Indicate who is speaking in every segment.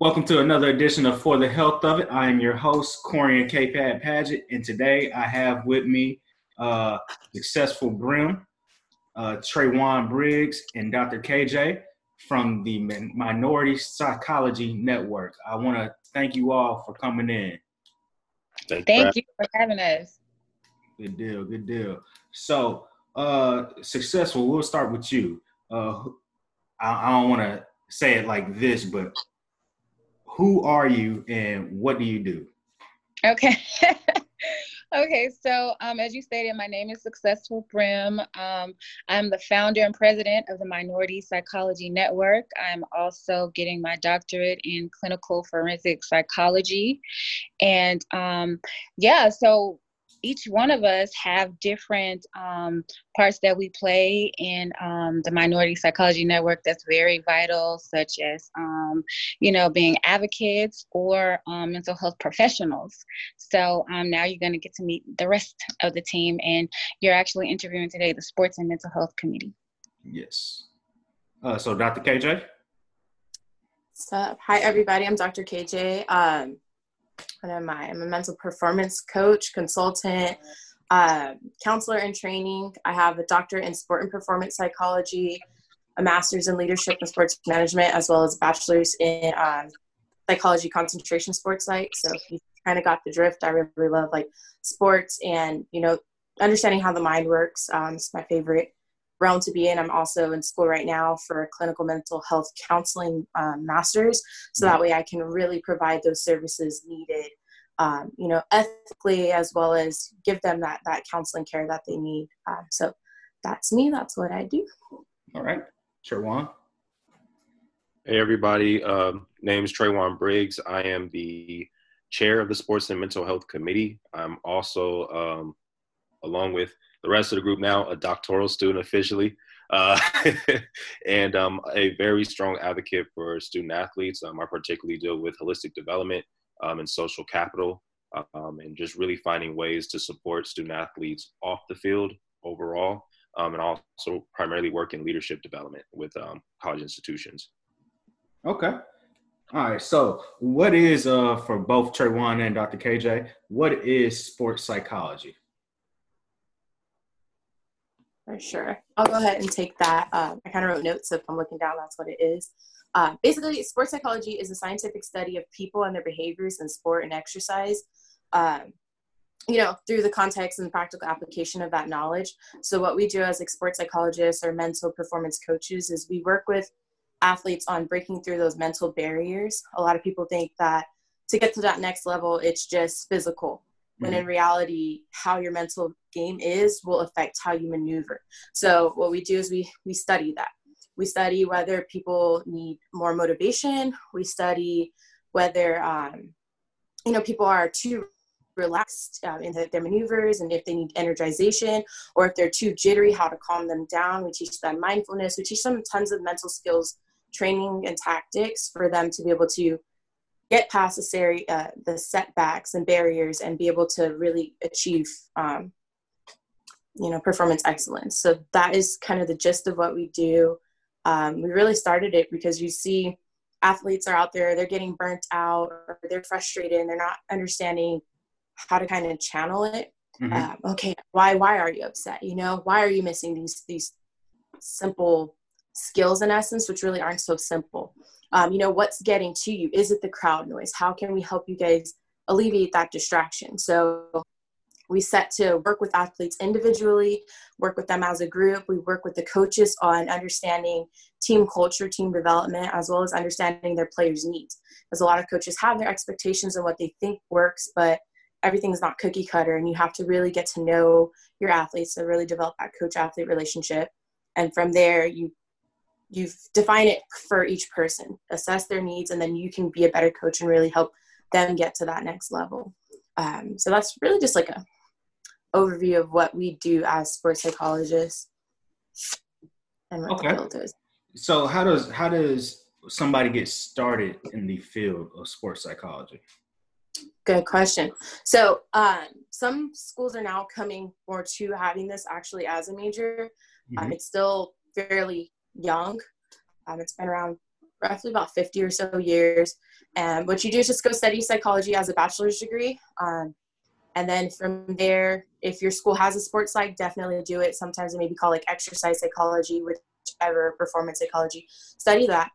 Speaker 1: Welcome to another edition of For the Health of It. I am your host, Corian K. Pad Paget, and today I have with me uh, successful Brim, uh, Traywan Briggs, and Dr. KJ from the Minority Psychology Network. I want to thank you all for coming in.
Speaker 2: Thank, thank you for having us.
Speaker 1: Good deal, good deal. So, uh, successful, we'll start with you. Uh, I, I don't want to say it like this, but who are you and what do you do?
Speaker 2: Okay. okay, so um, as you stated, my name is Successful Brim. Um, I'm the founder and president of the Minority Psychology Network. I'm also getting my doctorate in clinical forensic psychology. And um, yeah, so each one of us have different um, parts that we play in um, the minority psychology network that's very vital such as um, you know being advocates or um, mental health professionals. So um, now you're going to get to meet the rest of the team and you're actually interviewing today the sports and mental health committee.
Speaker 1: Yes. Uh, so dr kj
Speaker 3: so, hi everybody. I'm dr kj um, what am I? I'm a mental performance coach, consultant, uh, counselor in training. I have a doctorate in sport and performance psychology, a master's in leadership and sports management, as well as a bachelor's in um, psychology concentration sports psych. So you kind of got the drift. I really, really love like sports and, you know, understanding how the mind works. Um, it's my favorite realm to be in. I'm also in school right now for a clinical mental health counseling um, master's, so that way I can really provide those services needed, um, you know, ethically as well as give them that that counseling care that they need. Um, so that's me. That's what I do.
Speaker 1: All right, Traywan.
Speaker 4: Hey everybody, um, name is Traywan Briggs. I am the chair of the Sports and Mental Health Committee. I'm also, um, along with the rest of the group now, a doctoral student officially, uh, and um, a very strong advocate for student athletes. Um, I particularly deal with holistic development um, and social capital, um, and just really finding ways to support student athletes off the field overall, um, and also primarily work in leadership development with um, college institutions.
Speaker 1: Okay. All right. So, what is uh for both Traywan and Dr. KJ? What is sports psychology?
Speaker 3: For sure. I'll go ahead and take that. Um, I kind of wrote notes, so if I'm looking down, that's what it is. Uh, basically, sports psychology is a scientific study of people and their behaviors in sport and exercise. Um, you know, through the context and practical application of that knowledge. So, what we do as like sports psychologists or mental performance coaches is we work with athletes on breaking through those mental barriers. A lot of people think that to get to that next level, it's just physical when in mm-hmm. reality how your mental game is will affect how you maneuver. So what we do is we we study that. We study whether people need more motivation. We study whether um, you know people are too relaxed um, in the, their maneuvers and if they need energization or if they're too jittery how to calm them down. We teach them mindfulness. We teach them tons of mental skills training and tactics for them to be able to get past the, seri- uh, the setbacks and barriers and be able to really achieve um, you know performance excellence. So that is kind of the gist of what we do. Um, we really started it because you see athletes are out there they're getting burnt out or they're frustrated and they're not understanding how to kind of channel it. Mm-hmm. um, okay why why are you upset? You know why are you missing these these simple skills in essence which really aren't so simple um, you know what's getting to you? Is it the crowd noise? How can we help you guys alleviate that distraction? So we set to work with athletes individually work with them as a group. We work with the coaches on understanding team culture team development as well as understanding their players needs. Because a lot of coaches have their expectations and what they think works but everything's not cookie cutter and you have to really get to know your athletes to really develop that coach athlete relationship. And from there you you define it for each person assess their needs and then you can be a better coach and really help them get to that next level. Um, so that's really just like a overview of what we do as sports psychologists
Speaker 1: and what okay. the field is. So how does how does somebody get started in the field of sports psychology?
Speaker 3: Good question. So um, some schools are now coming more to having this actually as a major. Um, mm-hmm. um, it's still fairly young. Um, it's been around roughly about 50 or so years. And what you do is just go study psychology as a bachelor's degree. Um, and then from there, if your school has a sports psych, definitely do it. Sometimes it may be called like exercise psychology, whichever performance psychology. Study that.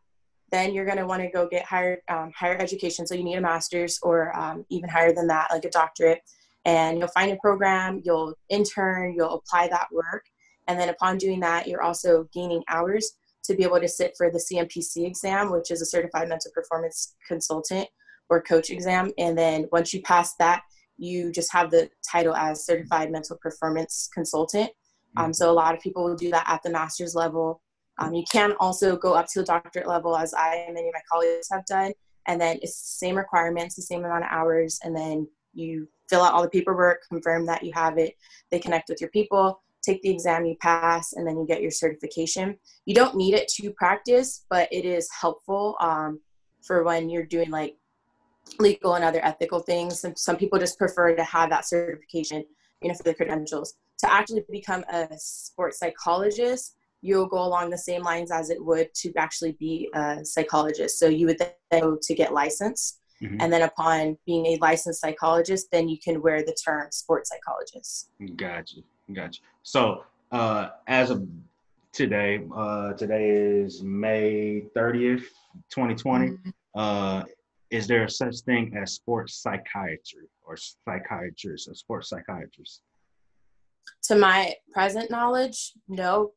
Speaker 3: Then you're going to want to go get higher um, higher education. So you need a master's or um, even higher than that, like a doctorate. And you'll find a program, you'll intern, you'll apply that work. And then upon doing that, you're also gaining hours to be able to sit for the CMPC exam, which is a certified mental performance consultant or coach exam. And then once you pass that, you just have the title as certified mental performance consultant. Um, so a lot of people will do that at the master's level. Um, you can also go up to the doctorate level, as I and many of my colleagues have done, and then it's the same requirements, the same amount of hours, and then you fill out all the paperwork, confirm that you have it. They connect with your people, take the exam, you pass, and then you get your certification. You don't need it to practice, but it is helpful um, for when you're doing like legal and other ethical things. Some, some people just prefer to have that certification, you know, for the credentials. To actually become a sports psychologist, you'll go along the same lines as it would to actually be a psychologist. So you would then go to get licensed. Mm-hmm. And then upon being a licensed psychologist, then you can wear the term sports psychologist.
Speaker 1: Gotcha. Gotcha. So uh, as of today, uh, today is May 30th, 2020. Mm-hmm. Uh, is there such thing as sports psychiatry or psychiatrist or sports psychiatrist?
Speaker 3: To my present knowledge, no.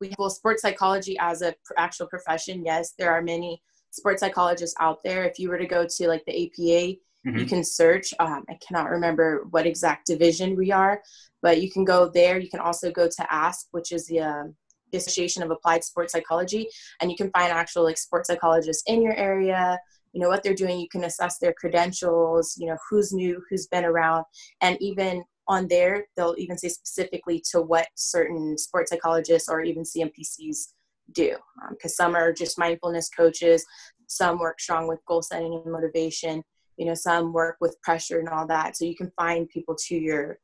Speaker 3: We have well, sports psychology as a actual profession. Yes, there are many sports psychologists out there. If you were to go to like the APA, mm-hmm. you can search. Um, I cannot remember what exact division we are, but you can go there. You can also go to ASP, which is the um, the Association of Applied Sports Psychology, and you can find actual like sports psychologists in your area you know what they're doing you can assess their credentials you know who's new who's been around and even on there they'll even say specifically to what certain sports psychologists or even cmpcs do because um, some are just mindfulness coaches some work strong with goal setting and motivation you know some work with pressure and all that so you can find people to your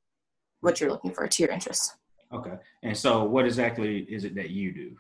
Speaker 3: what you're looking for to your interests
Speaker 1: okay and so what exactly is it that you do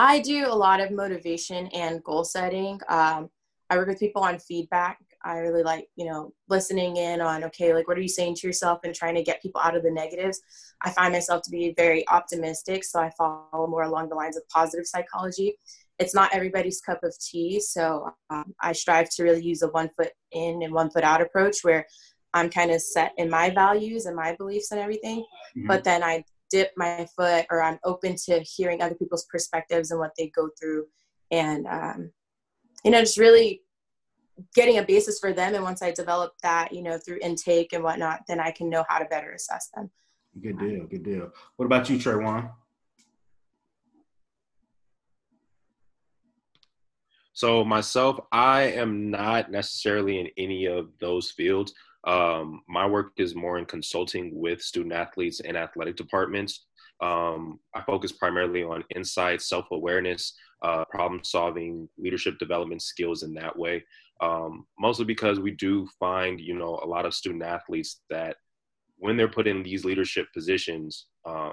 Speaker 3: I do a lot of motivation and goal setting. Um, I work with people on feedback. I really like, you know, listening in on, okay, like, what are you saying to yourself and trying to get people out of the negatives. I find myself to be very optimistic, so I follow more along the lines of positive psychology. It's not everybody's cup of tea, so um, I strive to really use a one foot in and one foot out approach where I'm kind of set in my values and my beliefs and everything, mm-hmm. but then I dip my foot or I'm open to hearing other people's perspectives and what they go through and um, you know, just really getting a basis for them. And once I develop that, you know, through intake and whatnot, then I can know how to better assess them.
Speaker 1: Good deal. Good deal. What about you, Traywan?
Speaker 4: So myself, I am not necessarily in any of those fields. Um, my work is more in consulting with student athletes and athletic departments. Um, I focus primarily on insight, self awareness, uh, problem solving, leadership development skills in that way. Um, mostly because we do find, you know, a lot of student athletes that when they're put in these leadership positions, um,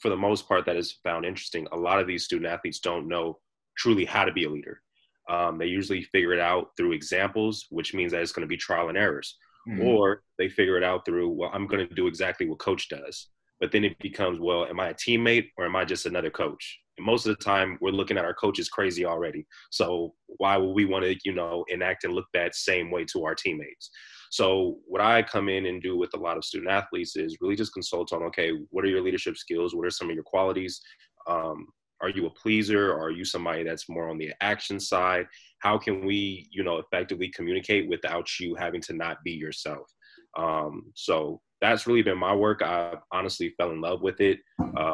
Speaker 4: for the most part, that is found interesting. A lot of these student athletes don't know truly how to be a leader. Um, they usually figure it out through examples, which means that it's going to be trial and errors. Mm-hmm. Or they figure it out through, well, I'm going to do exactly what coach does. But then it becomes, well, am I a teammate or am I just another coach? And most of the time, we're looking at our coaches crazy already. So why would we want to, you know, enact and look that same way to our teammates? So what I come in and do with a lot of student athletes is really just consult on, okay, what are your leadership skills? What are some of your qualities? Um, are you a pleaser? Are you somebody that's more on the action side? How can we you know effectively communicate without you having to not be yourself? Um, so that's really been my work. I honestly fell in love with it uh,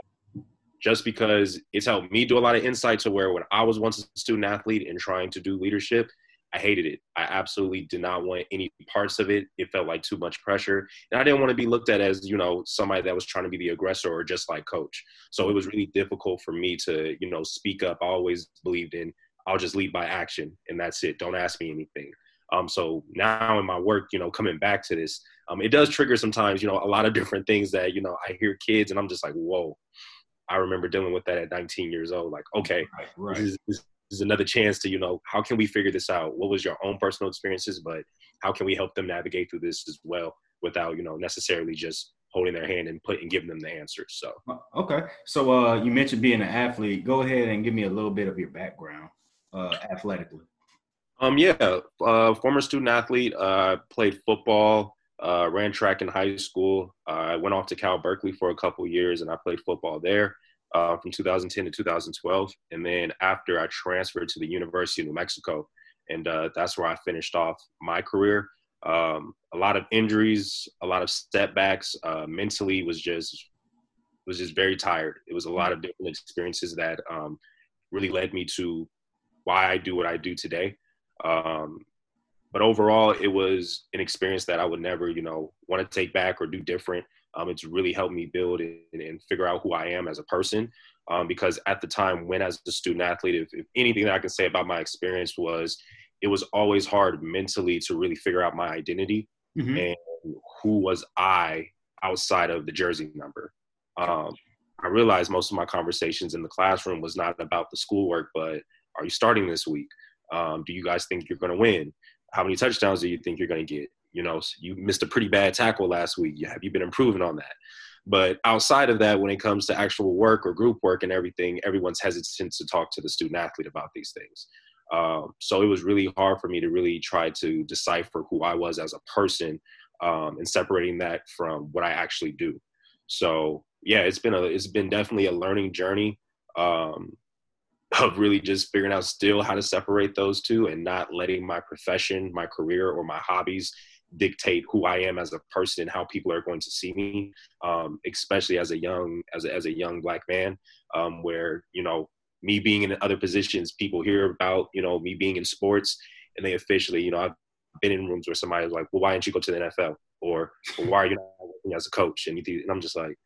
Speaker 4: just because it's helped me do a lot of insight to where when I was once a student athlete and trying to do leadership, I hated it. I absolutely did not want any parts of it. It felt like too much pressure. And I didn't want to be looked at as, you know, somebody that was trying to be the aggressor or just like coach. So it was really difficult for me to, you know, speak up. I always believed in I'll just lead by action and that's it. Don't ask me anything. Um, so now in my work, you know, coming back to this, um, it does trigger sometimes, you know, a lot of different things that, you know, I hear kids and I'm just like, whoa, I remember dealing with that at 19 years old. Like, okay, right, right. This, is, this, is another chance to, you know, how can we figure this out? What was your own personal experiences, but how can we help them navigate through this as well without, you know, necessarily just holding their hand and put and giving them the answers. So
Speaker 1: uh, okay. So uh you mentioned being an athlete. Go ahead and give me a little bit of your background uh athletically.
Speaker 4: Um yeah, uh former student athlete, uh played football, uh ran track in high school. I went off to Cal Berkeley for a couple years and I played football there uh, from 2010 to 2012. And then after I transferred to the University of New Mexico, and uh, that's where I finished off my career. Um, a lot of injuries, a lot of setbacks. Uh, mentally was just was just very tired. It was a lot of different experiences that um, really led me to why I do what I do today. Um, but overall, it was an experience that I would never, you know, want to take back or do different. Um, it's really helped me build and, and, figure out who I am as a person. Um, because at the time, when as a student athlete, if, if, anything that I can say about my experience was, it was always hard mentally to really figure out my identity mm-hmm. and who was I outside of the jersey number. Um, I realized most of my conversations in the classroom was not about the schoolwork, but are you starting this week? Um, do you guys think you're going to win? How many touchdowns do you think you're going to get? You know, you missed a pretty bad tackle last week. Have you been improving on that? But outside of that, when it comes to actual work or group work and everything, everyone's hesitant to talk to the student athlete about these things. Um, so it was really hard for me to really try to decipher who I was as a person um, and separating that from what I actually do. So yeah, it's been a it's been definitely a learning journey um, of really just figuring out still how to separate those two and not letting my profession, my career, or my hobbies dictate who I am as a person and how people are going to see me, um, especially as a young as a, as a young black man, um, where you know me being in other positions, people hear about you know me being in sports, and they officially you know I've been in rooms where somebody's like, well, why didn't you go to the NFL, or, or why are you not working as a coach? And, you, and I'm just like.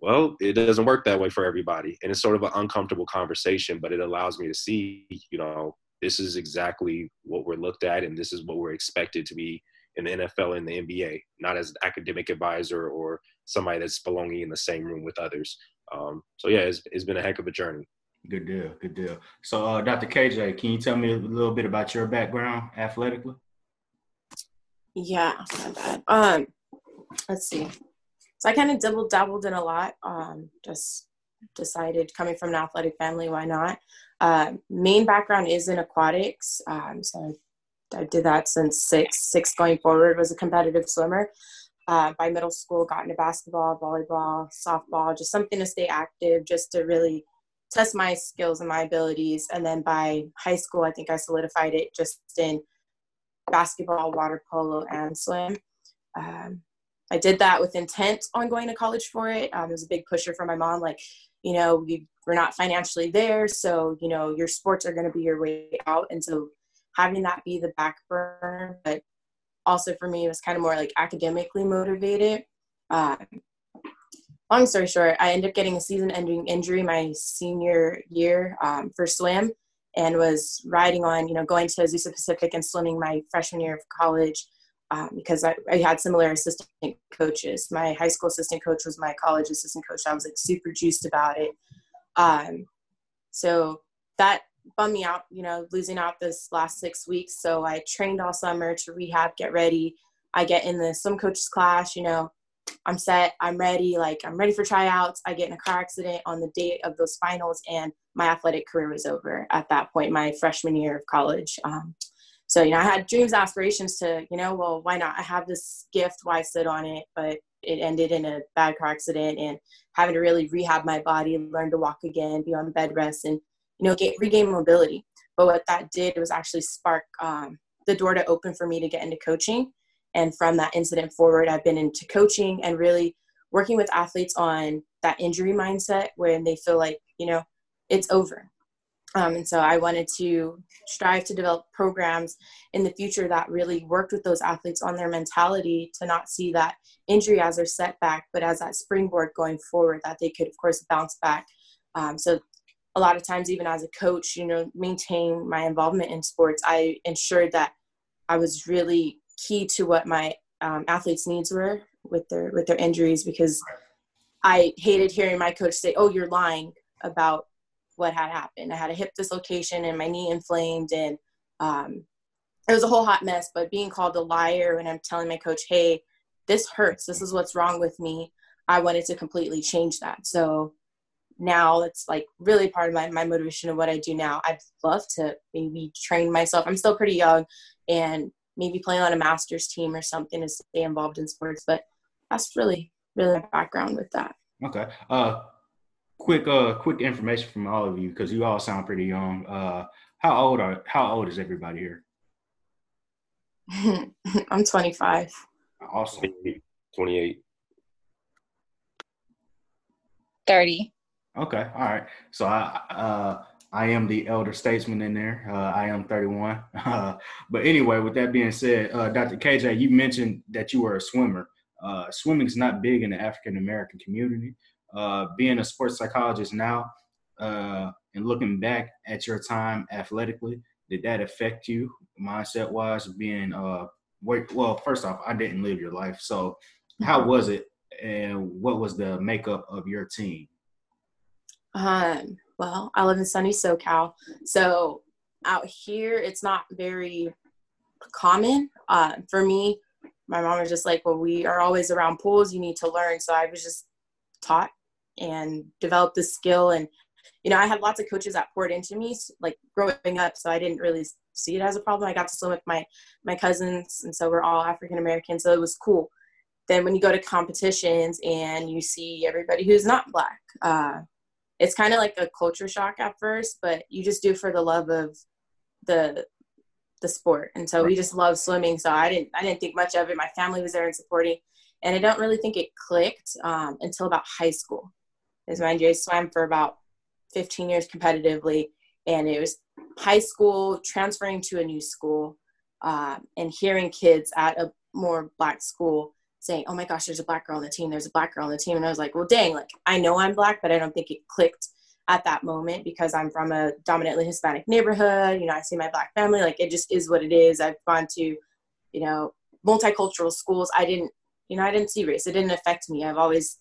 Speaker 4: Well, it doesn't work that way for everybody. And it's sort of an uncomfortable conversation, but it allows me to see, you know, this is exactly what we're looked at and this is what we're expected to be in the NFL and the NBA, not as an academic advisor or somebody that's belonging in the same room with others. Um, so yeah, it's, it's been a heck of a journey.
Speaker 1: Good deal, good deal. So, uh, Dr. KJ, can you tell me a little bit about your background athletically?
Speaker 3: Yeah, my bad. Um, let's see. So I kind of double dabbled in a lot. Um, just decided coming from an athletic family, why not? Uh, main background is in aquatics. Um, so I did that since six. Six going forward was a competitive swimmer. Uh, by middle school, got into basketball, volleyball, softball, just something to stay active, just to really test my skills and my abilities. And then by high school, I think I solidified it just in basketball, water polo, and swim. Um, I did that with intent on going to college for it. Um, it was a big pusher for my mom, like, you know, we, we're not financially there, so you know, your sports are going to be your way out. And so having that be the back burner, but also for me, it was kind of more like academically motivated. Um, long story short, I ended up getting a season-ending injury my senior year um, for swim, and was riding on, you know, going to Azusa Pacific and swimming my freshman year of college um, because I, I, had similar assistant coaches. My high school assistant coach was my college assistant coach. I was like super juiced about it. Um, so that bummed me out, you know, losing out this last six weeks. So I trained all summer to rehab, get ready. I get in the swim coaches class, you know, I'm set, I'm ready, like I'm ready for tryouts. I get in a car accident on the date of those finals, and my athletic career was over at that point, my freshman year of college. Um, so, you know, I had dreams, aspirations to, you know, well, why not? I have this gift, why sit on it? But it ended in a bad car accident and having to really rehab my body, learn to walk again, be on bed rest, and you know, get, regain mobility. But what that did was actually spark um, the door to open for me to get into coaching. And from that incident forward, I've been into coaching and really working with athletes on that injury mindset when they feel like, you know, it's over. Um, and so I wanted to strive to develop programs in the future that really worked with those athletes on their mentality to not see that injury as their setback, but as that springboard going forward that they could, of course, bounce back. Um, so a lot of times even as a coach you know maintain my involvement in sports i ensured that i was really key to what my um, athletes needs were with their with their injuries because i hated hearing my coach say oh you're lying about what had happened. I had a hip dislocation and my knee inflamed, and um, it was a whole hot mess. But being called a liar when I'm telling my coach, "Hey, this hurts. This is what's wrong with me," I wanted to completely change that. So now it's like really part of my, my motivation of what I do now. I'd love to maybe train myself. I'm still pretty young and maybe play on a master's team or something to stay involved in sports. But that's really, really my background with that.
Speaker 1: Okay. Uh, quick, uh, quick information from all of you because you all sound pretty young. Uh, how old are how old is everybody here?
Speaker 3: I'm 25.
Speaker 1: Awesome.
Speaker 4: 28.
Speaker 2: 30.
Speaker 1: Okay. All right. So I uh I am the elder statesman in there. Uh, I am 31. Uh, but anyway, with that being said, uh, Dr. KJ, you mentioned that you were a swimmer. Uh, swimming is not big in the African American community. Uh, being a sports psychologist now uh, and looking back at your time athletically, did that affect you mindset wise? Being uh, well, first off, I didn't live your life, so how mm-hmm. was it, and what was the makeup of your team?
Speaker 3: Um, well, I live in sunny SoCal, so out here it's not very common. Uh, for me, my mom was just like, "Well, we are always around pools. You need to learn." So I was just taught and developed the skill. And you know, I had lots of coaches that poured into me, like growing up. So I didn't really see it as a problem. I got to swim with my my cousins, and so we're all African American. So it was cool. Then when you go to competitions and you see everybody who's not black, uh, it's kind of like a culture shock at first, but you just do for the love of the the sport. And so we just love swimming. So I didn't I didn't think much of it. My family was there and supporting, and I don't really think it clicked um, until about high school. Because mind you, I swam for about 15 years competitively, and it was high school transferring to a new school um, and hearing kids at a more black school saying, "Oh my gosh, there's a black girl on the team. There's a black girl on the team," and I was like, "Well, dang! Like I know I'm black, but I don't think it clicked at that moment because I'm from a dominantly Hispanic neighborhood. You know, I see my black family. Like it just is what it is. I've gone to, you know, multicultural schools. I didn't, you know, I didn't see race. It didn't affect me. I've always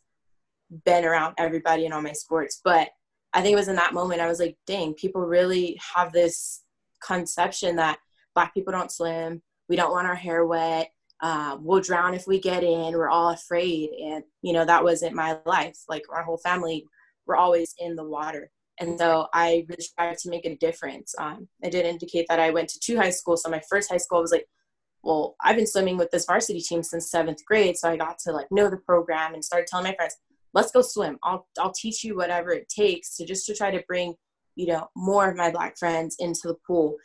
Speaker 3: been around everybody in all my sports, but I think it was in that moment I was like, dang, people really have this conception that black people don't swim. We don't want our hair wet uh, we'll drown if we get in we're all afraid. And you know that wasn't my life. Like our whole family we're always in the water. And so i really tried to make a difference. Um, i did indicate that i went to two high schools. So my first high school was like well i've been swimming with this varsity team since seventh grade. So i got to like know the program and started telling my friends let's go swim. I'll i'll teach you whatever it takes to just to try to bring you know more of my black friends into the pool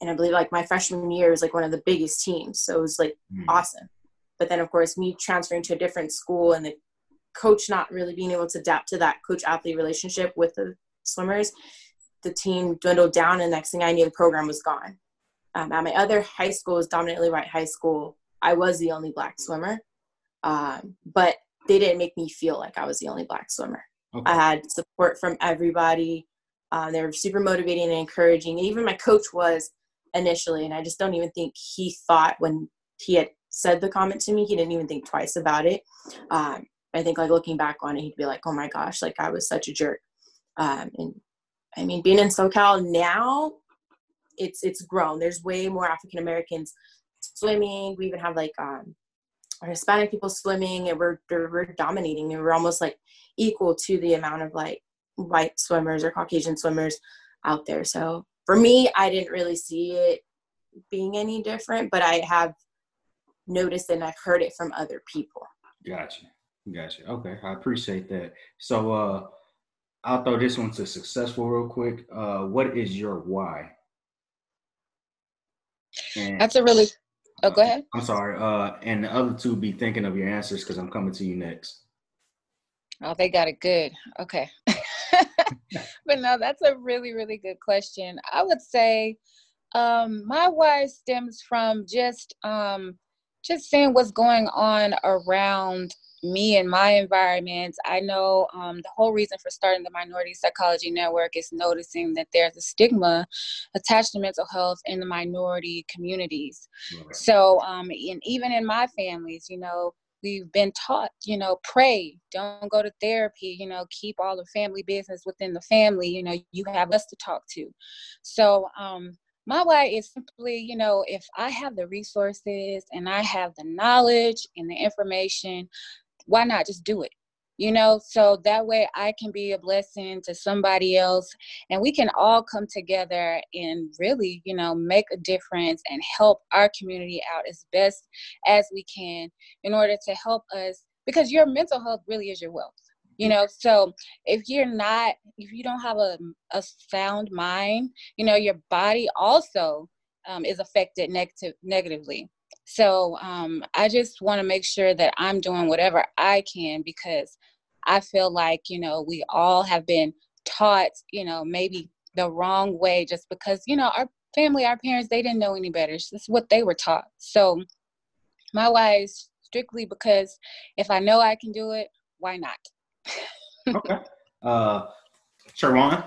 Speaker 3: and I believe like my freshman year was like one of the biggest teams. So it was like mm. awesome. But then of course me transferring to a different school and the coach not really being able to adapt to that coach athlete relationship with the swimmers, the team dwindled down and next thing I knew the program was gone. Um, at my other high school was dominantly white high school. I was the only black swimmer. Um, but they didn't make me feel like I was the only black swimmer. Okay. I had support from everybody. Um, they were super motivating and encouraging. Even my coach was initially and i just don't even think he thought when he had said the comment to me he didn't even think twice about it. Um, i think like looking back on it he'd be like oh my gosh like i was such a jerk. Um, and i mean being in socal now it's it's grown. There's way more african americans swimming. We even have like um our hispanic people swimming and we're we're dominating and we're almost like equal to the amount of like white swimmers or caucasian swimmers out there. So for me, I didn't really see it being any different, but I have noticed and I've heard it from other people.
Speaker 1: Gotcha. Gotcha. Okay. I appreciate that. So uh I'll throw this one to successful real quick. Uh what is your why?
Speaker 2: And, That's a really oh go ahead.
Speaker 1: I'm sorry. Uh and the other two be thinking of your answers because I'm coming to you next.
Speaker 2: Oh, they got it good. Okay. But no, that's a really, really good question. I would say um, my why stems from just um, just seeing what's going on around me and my environment. I know um, the whole reason for starting the Minority Psychology Network is noticing that there's a stigma attached to mental health in the minority communities. So, um, and even in my families, you know, we've been taught, you know, pray, don't go to therapy, you know, keep all the family business within the family, you know, you have us to talk to. So, um, my why is simply, you know, if I have the resources and I have the knowledge and the information, why not just do it? You know so that way i can be a blessing to somebody else and we can all come together and really you know make a difference and help our community out as best as we can in order to help us because your mental health really is your wealth you know? So if you're not if you don't have a, a sound mind you know your body also um, is affected negative negatively so um, I just want to make sure that I'm doing whatever I can because I feel like, you know, we all have been taught, you know, maybe the wrong way just because, you know, our family, our parents, they didn't know any better. It's just what they were taught. So my why is strictly because if I know I can do it, why not?
Speaker 1: okay. Uh, Sherwan?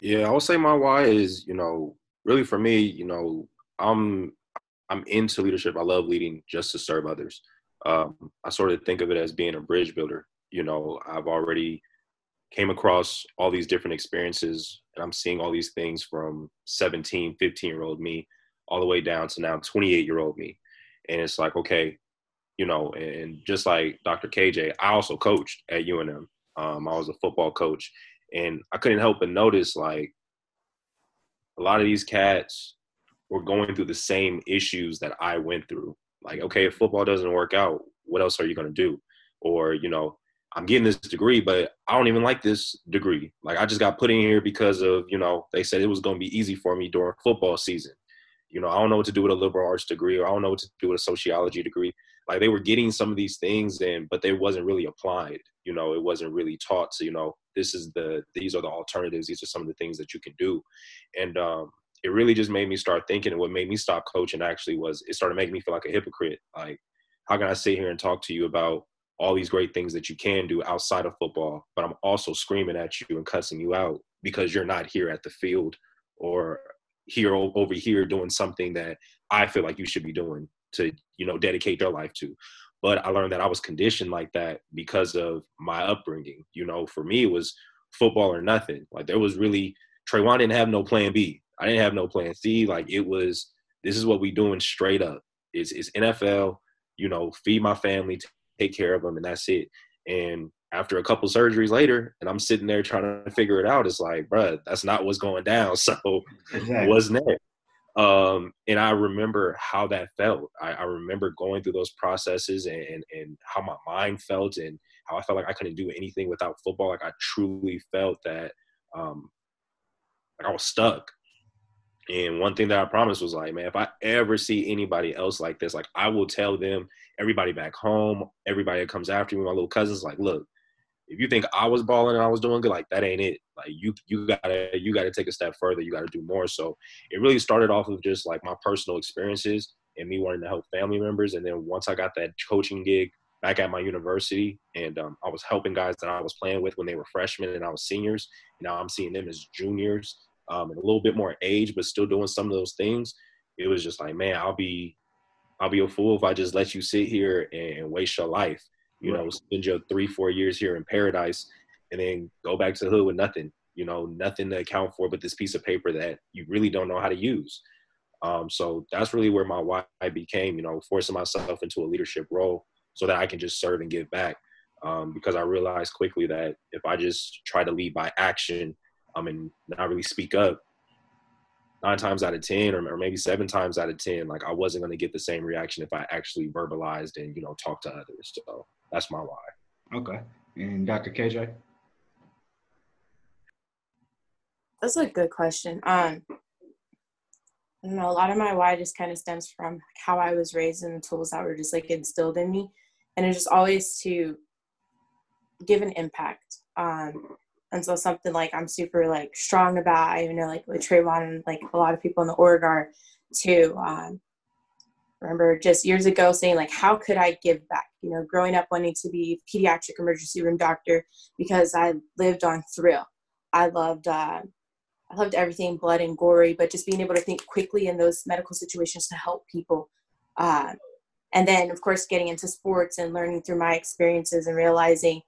Speaker 4: Yeah, I would say my why is, you know, really for me, you know, I'm I'm into leadership. I love leading just to serve others. Um, I sort of think of it as being a bridge builder. You know, I've already came across all these different experiences and I'm seeing all these things from 17, 15 year old me all the way down to now 28 year old me. And it's like, okay, you know, and just like Dr. KJ, I also coached at UNM. Um, I was a football coach and I couldn't help but notice like a lot of these cats were going through the same issues that I went through. Like, okay, if football doesn't work out, what else are you going to do? Or, you know, I'm getting this degree, but I don't even like this degree. Like, I just got put in here because of, you know, they said it was going to be easy for me during football season. You know, I don't know what to do with a liberal arts degree, or I don't know what to do with a sociology degree. Like, they were getting some of these things, and but they wasn't really applied. You know, it wasn't really taught to, you know, this is the these are the alternatives. These are some of the things that you can do, and um, it really just made me start thinking and what made me stop coaching actually was it started making me feel like a hypocrite. Like how can i sit here and talk to you about all these great things that you can do outside of football but i'm also screaming at you and cussing you out because you're not here at the field or here over here doing something that i feel like you should be doing to you know dedicate their life to. But i learned that i was conditioned like that because of my upbringing. You know for me it was football or nothing. Like there was really Trayvon didn't have no plan B. I didn't have no plan C. Like it was, this is what we doing straight up. It's, it's NFL, you know, feed my family, take care of them, and that's it. And after a couple surgeries later, and I'm sitting there trying to figure it out, it's like, bruh, that's not what's going down. So exactly. what's next? Um, and I remember how that felt. I, I remember going through those processes and, and, and how my mind felt and how I felt like I couldn't do anything without football. Like I truly felt that um, like I was stuck. And one thing that I promised was like, man, if I ever see anybody else like this, like I will tell them, everybody back home, everybody that comes after me, my little cousins, like, look, if you think I was balling and I was doing good, like that ain't it. Like you you gotta you gotta take a step further. You gotta do more. So it really started off of just like my personal experiences and me wanting to help family members. And then once I got that coaching gig back at my university, and um, I was helping guys that I was playing with when they were freshmen and I was seniors. Now I'm seeing them as juniors um, and a little bit more age, but still doing some of those things, it was just like, man, I'll be, I'll be a fool if I just let you sit here and waste your life. You right. know, spend your three, four years here in paradise, and then go back to the hood with nothing. You know, nothing to account for but this piece of paper that you really don't know how to use. Um, so that's really where my why became. You know, forcing myself into a leadership role so that I can just serve and give back. Um, because I realized quickly that if I just try to lead by action um, and not really speak up, nine times out of ten, or, or maybe seven times out of ten, like I wasn't going to get the same reaction if I actually verbalized and you know talked to others. So that's my why.
Speaker 1: Okay, and Dr. KJ.
Speaker 3: That's a good question. Um, I don't know. A lot of my why just kind of stems from how I was raised and the tools that were just like instilled in me, and it's just always to give an impact. Um, and so something like I'm super like strong about, I even know like with Trayvon and like a lot of people in the org are too. Um, remember just years ago saying like, how could I give back? You know, growing up wanting to be pediatric emergency room doctor because I lived on thrill. I loved, uh, I loved everything blood and gory, but just being able to think quickly in those medical situations to help people. Uh, and then of course getting into sports and learning through my experiences and realizing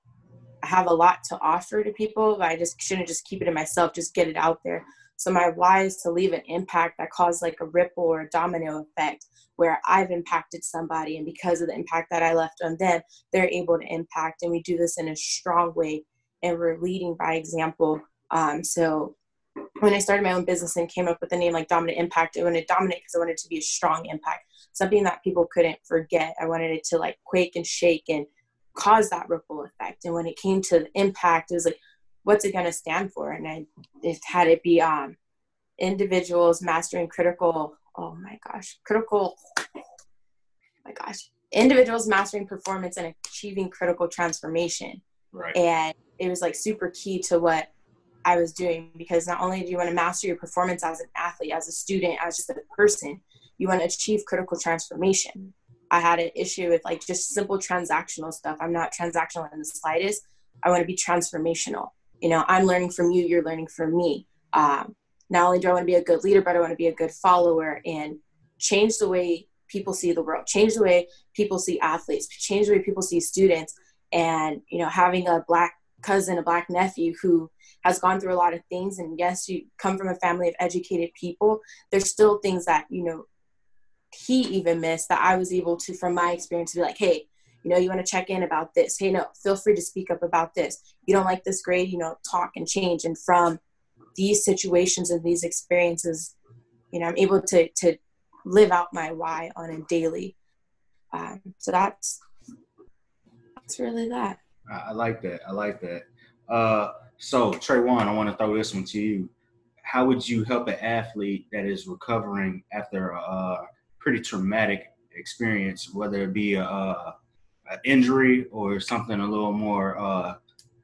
Speaker 3: have a lot to offer to people but i just shouldn't just keep it in myself just get it out there so my why is to leave an impact that causes like a ripple or a domino effect where i've impacted somebody and because of the impact that i left on them they're able to impact and we do this in a strong way and we're leading by example um, so when I started my own business and came up with the name like Dominant Impact, I wanted dominant because I wanted it to be a strong impact, something that people couldn't forget. I wanted it to like quake and shake and cause that ripple effect. And when it came to the impact, it was like, what's it going to stand for? And I it had it be um, individuals mastering critical. Oh my gosh, critical. Oh my gosh, individuals mastering performance and achieving critical transformation.
Speaker 1: Right.
Speaker 3: And it was like super key to what I was doing because not only do you want to master your performance as an athlete, as a student, as just a person, you want to achieve critical transformation. I had an issue with like just simple transactional stuff. I'm not transactional in the slightest. I want to be transformational. You know, I'm learning from you, you're learning from me. Um, not only do I want to be a good leader, but I want to be a good follower and change the way people see the world, change the way people see athletes, change the way people see students. And, you know, having a black cousin, a black nephew who has gone through a lot of things and yes you come from a family of educated people there's still things that you know he even missed that i was able to from my experience be like hey you know you want to check in about this. Hey no feel free to speak up about this. You don't like this grade you know talk and change. And from these situations and these experiences you know i'm able to to live out my why on a daily. Um, so that's that's really that.
Speaker 1: I, like that. I like that. Uh so, Traywan, I want to throw this one to you. How would you help an athlete that is recovering after a pretty traumatic experience, whether it be a, a injury or something a little more uh,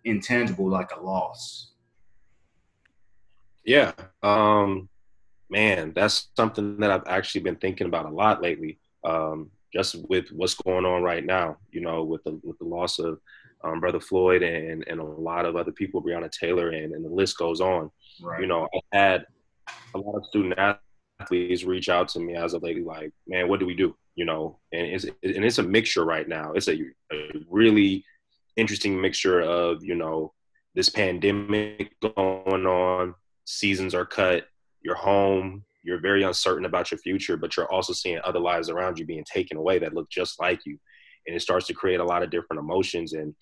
Speaker 1: intangible like a loss?
Speaker 4: Yeah, um, man, that's something that I've actually been thinking about a lot lately. Um, just with what's going on right now, you know, with the with the loss of um, Brother Floyd and, and a lot of other people, Breonna Taylor, and, and the list goes on. Right. You know, I had a lot of student athletes reach out to me as a lady, like, man, what do we do? You know, and it's and it's a mixture right now. It's a, a really interesting mixture of you know this pandemic going on, seasons are cut, you're home, you're very uncertain about your future, but you're also seeing other lives around you being taken away that look just like you and it starts to create a lot of different emotions. And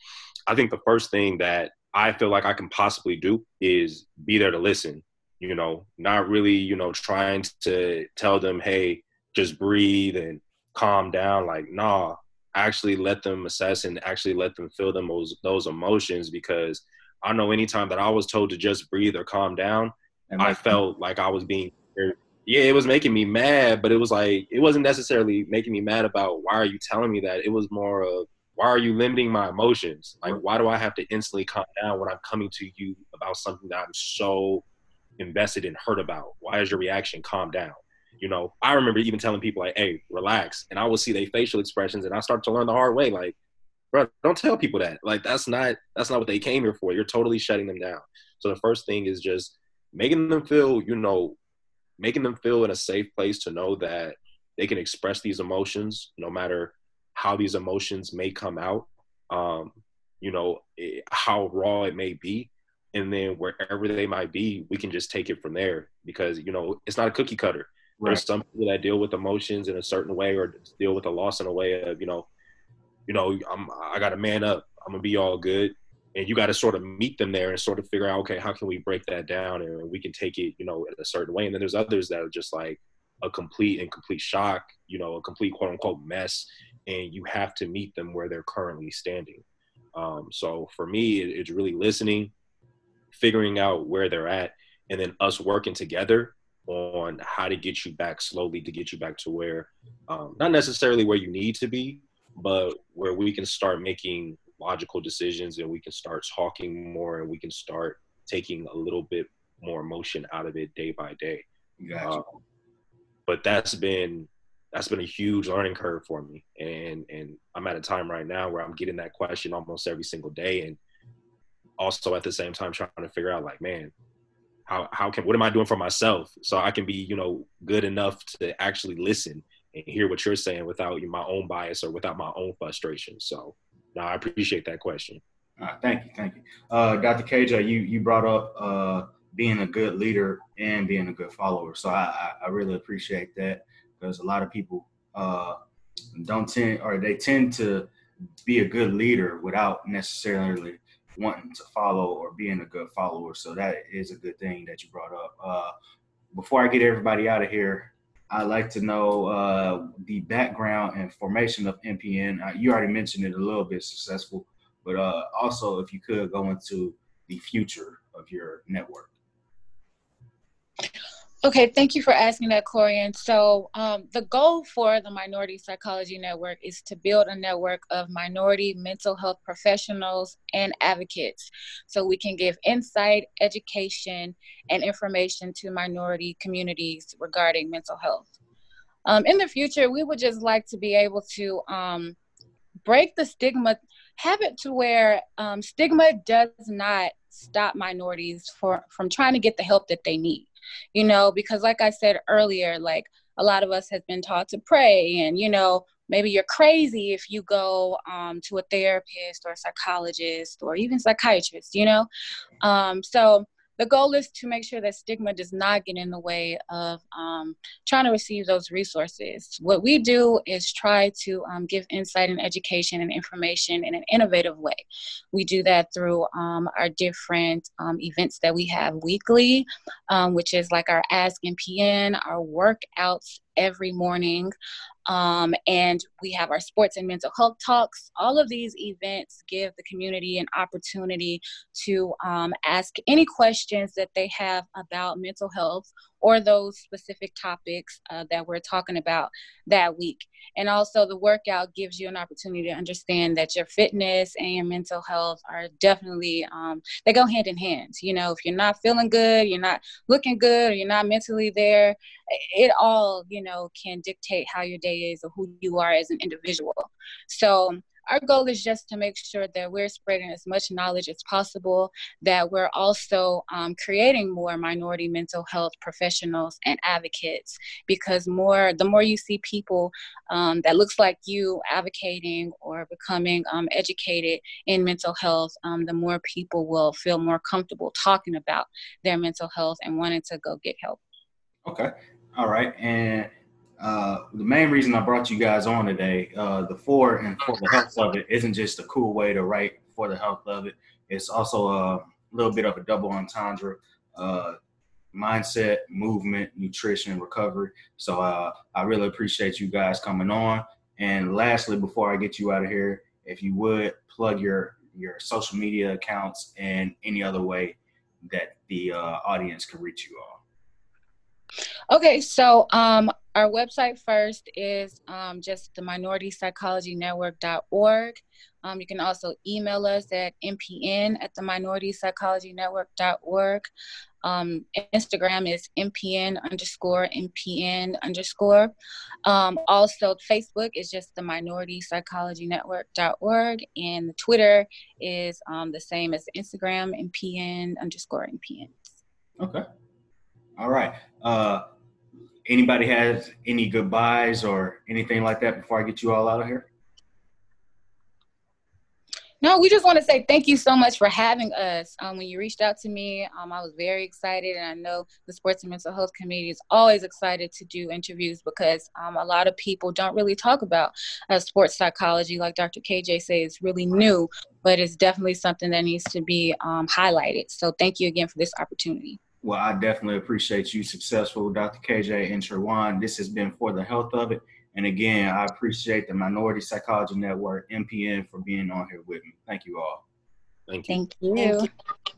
Speaker 4: I think the first thing that I feel like I can possibly do is be there to listen, you know, not really, you know, trying to tell them, hey, just breathe and calm down. Like, nah, actually let them assess and actually let them feel them those, those emotions because I know anytime that I was told to just breathe or calm down, and I felt like I was being yeah, it was making me mad, but it was like it wasn't necessarily making me mad about why are you telling me that. It was more of why are you limiting my emotions? Like why do I have to instantly calm down when I'm coming to you about something that I'm so invested and hurt about? Why is your reaction calm down? You know, I remember even telling people like, "Hey, relax," and I would see their facial expressions, and I start to learn the hard way, like, bro, don't tell people that. Like that's not that's not what they came here for. You're totally shutting them down. So the first thing is just making them feel, you know, making them feel in a safe place to know that they can express these emotions no matter how these emotions may come out um, you know it, how raw it may be and then wherever they might be we can just take it from there because you know it's not a cookie cutter. Right. there's some people that deal with emotions in a certain way or deal with a loss in a way of you know you know i'm i gotta man up. I'm gonna be all good. And you got to sort of meet them there and sort of figure out okay how can we break that down and we can take it you know in a certain way. And then there's others that are just like a complete and complete shock you know a complete quote unquote mess and you have to meet them where they're currently standing. Um, so for me it, it's really listening figuring out where they're at and then us working together on how to get you back slowly to get you back to where um, not necessarily where you need to be but where we can start making logical decisions and we can start talking more and we can start taking a little bit more emotion out of it day by day. Gotcha. Um, but that's been that's been a huge learning curve for me, and and I'm at a time right now where I'm getting that question almost every single day, and also at the same time trying to figure out like, man, how how can what am I doing for myself so I can be you know good enough to actually listen and hear what you're saying without my own bias or without my own frustration. So, I appreciate that question.
Speaker 1: thank you, thank you, uh, Dr. KJ. You you brought up uh, being a good leader and being a good follower, so I, I, really appreciate that because a lot of people uh, don't tend or they tend to be a good leader without necessarily wanting to follow or being a good follower. So that is a good thing that you brought up. Uh, before I get everybody out of here, I'd like to know uh, the background and formation of MPN. Uh, you already mentioned it a little bit successful, but uh, also if you could go into the future of your network.
Speaker 2: Okay, thank you for asking that, Corian. So, um, the goal for the Minority Psychology Network is to build a network of minority mental health professionals and advocates so we can give insight, education, and information to minority communities regarding mental health. Um, in the future, we would just like to be able to um, break the stigma, have it to where um, stigma does not stop minorities for, from trying to get the help that they need you know, because like I said earlier, like a lot of us has been taught to pray and, you know, maybe you're crazy if you go um, to a therapist or a psychologist or even psychiatrist, you know? Um, so the goal is to make sure that stigma does not get in the way of um, trying to receive those resources. What we do is try to um, give insight and education and information in an innovative way. We do that through um, our different um, events that we have weekly, um, which is like our Ask MPN, our workouts every morning. Um, and we have our sports and mental health talks. All of these events give the community an opportunity to um, ask any questions that they have about mental health or those specific topics uh, that we're talking about that week. And also, the workout gives you an opportunity to understand that your fitness and your mental health are definitely, um, they go hand in hand. You know, if you're not feeling good, you're not looking good, or you're not mentally there, it all, you know, can dictate how your day is or who you are as an individual. So, our goal is just to make sure that we're spreading as much knowledge as possible, that we're also um, creating more minority mental health professionals and advocates, because more the more you see people um, that looks like you advocating or becoming um, educated in mental health, um, the more people will feel more comfortable talking about their mental health and wanting to go get help.
Speaker 1: Okay. All right. And uh, the main reason I brought you guys on today, uh, the for and for the health of it, isn't just a cool way to write for the health of it. It's also a little bit of a double entendre. Uh, mindset, movement, nutrition, recovery. So uh, I really appreciate you guys coming on. And lastly, before I get you out of here, if you would plug your your social media accounts and any other way that the uh, audience can reach you all.
Speaker 2: Okay, so um, our website first is um, just the minoritypsychologynetwork.org. Um, you can also email us at mpn at the. Um, Instagram is mpn underscore mpn underscore. Um, also, Facebook is just the minority psychology network.org, and Twitter is um, the same as Instagram, mpn underscore mpn.
Speaker 1: Okay. All right. Uh, anybody has any goodbyes or anything like that before I get you all out of here?
Speaker 2: No, we just want to say thank you so much for having us. Um, when you reached out to me, um, I was very excited, and I know the Sports and Mental Health Committee is always excited to do interviews because um, a lot of people don't really talk about uh, sports psychology, like Dr. KJ says, it's really new, but it's definitely something that needs to be um, highlighted. So thank you again for this opportunity.
Speaker 1: Well, I definitely appreciate you, successful Dr. KJ and Trewan. This has been for the health of it. And again, I appreciate the Minority Psychology Network, MPN, for being on here with me. Thank you all.
Speaker 4: Thank you.
Speaker 2: Thank you. Thank you.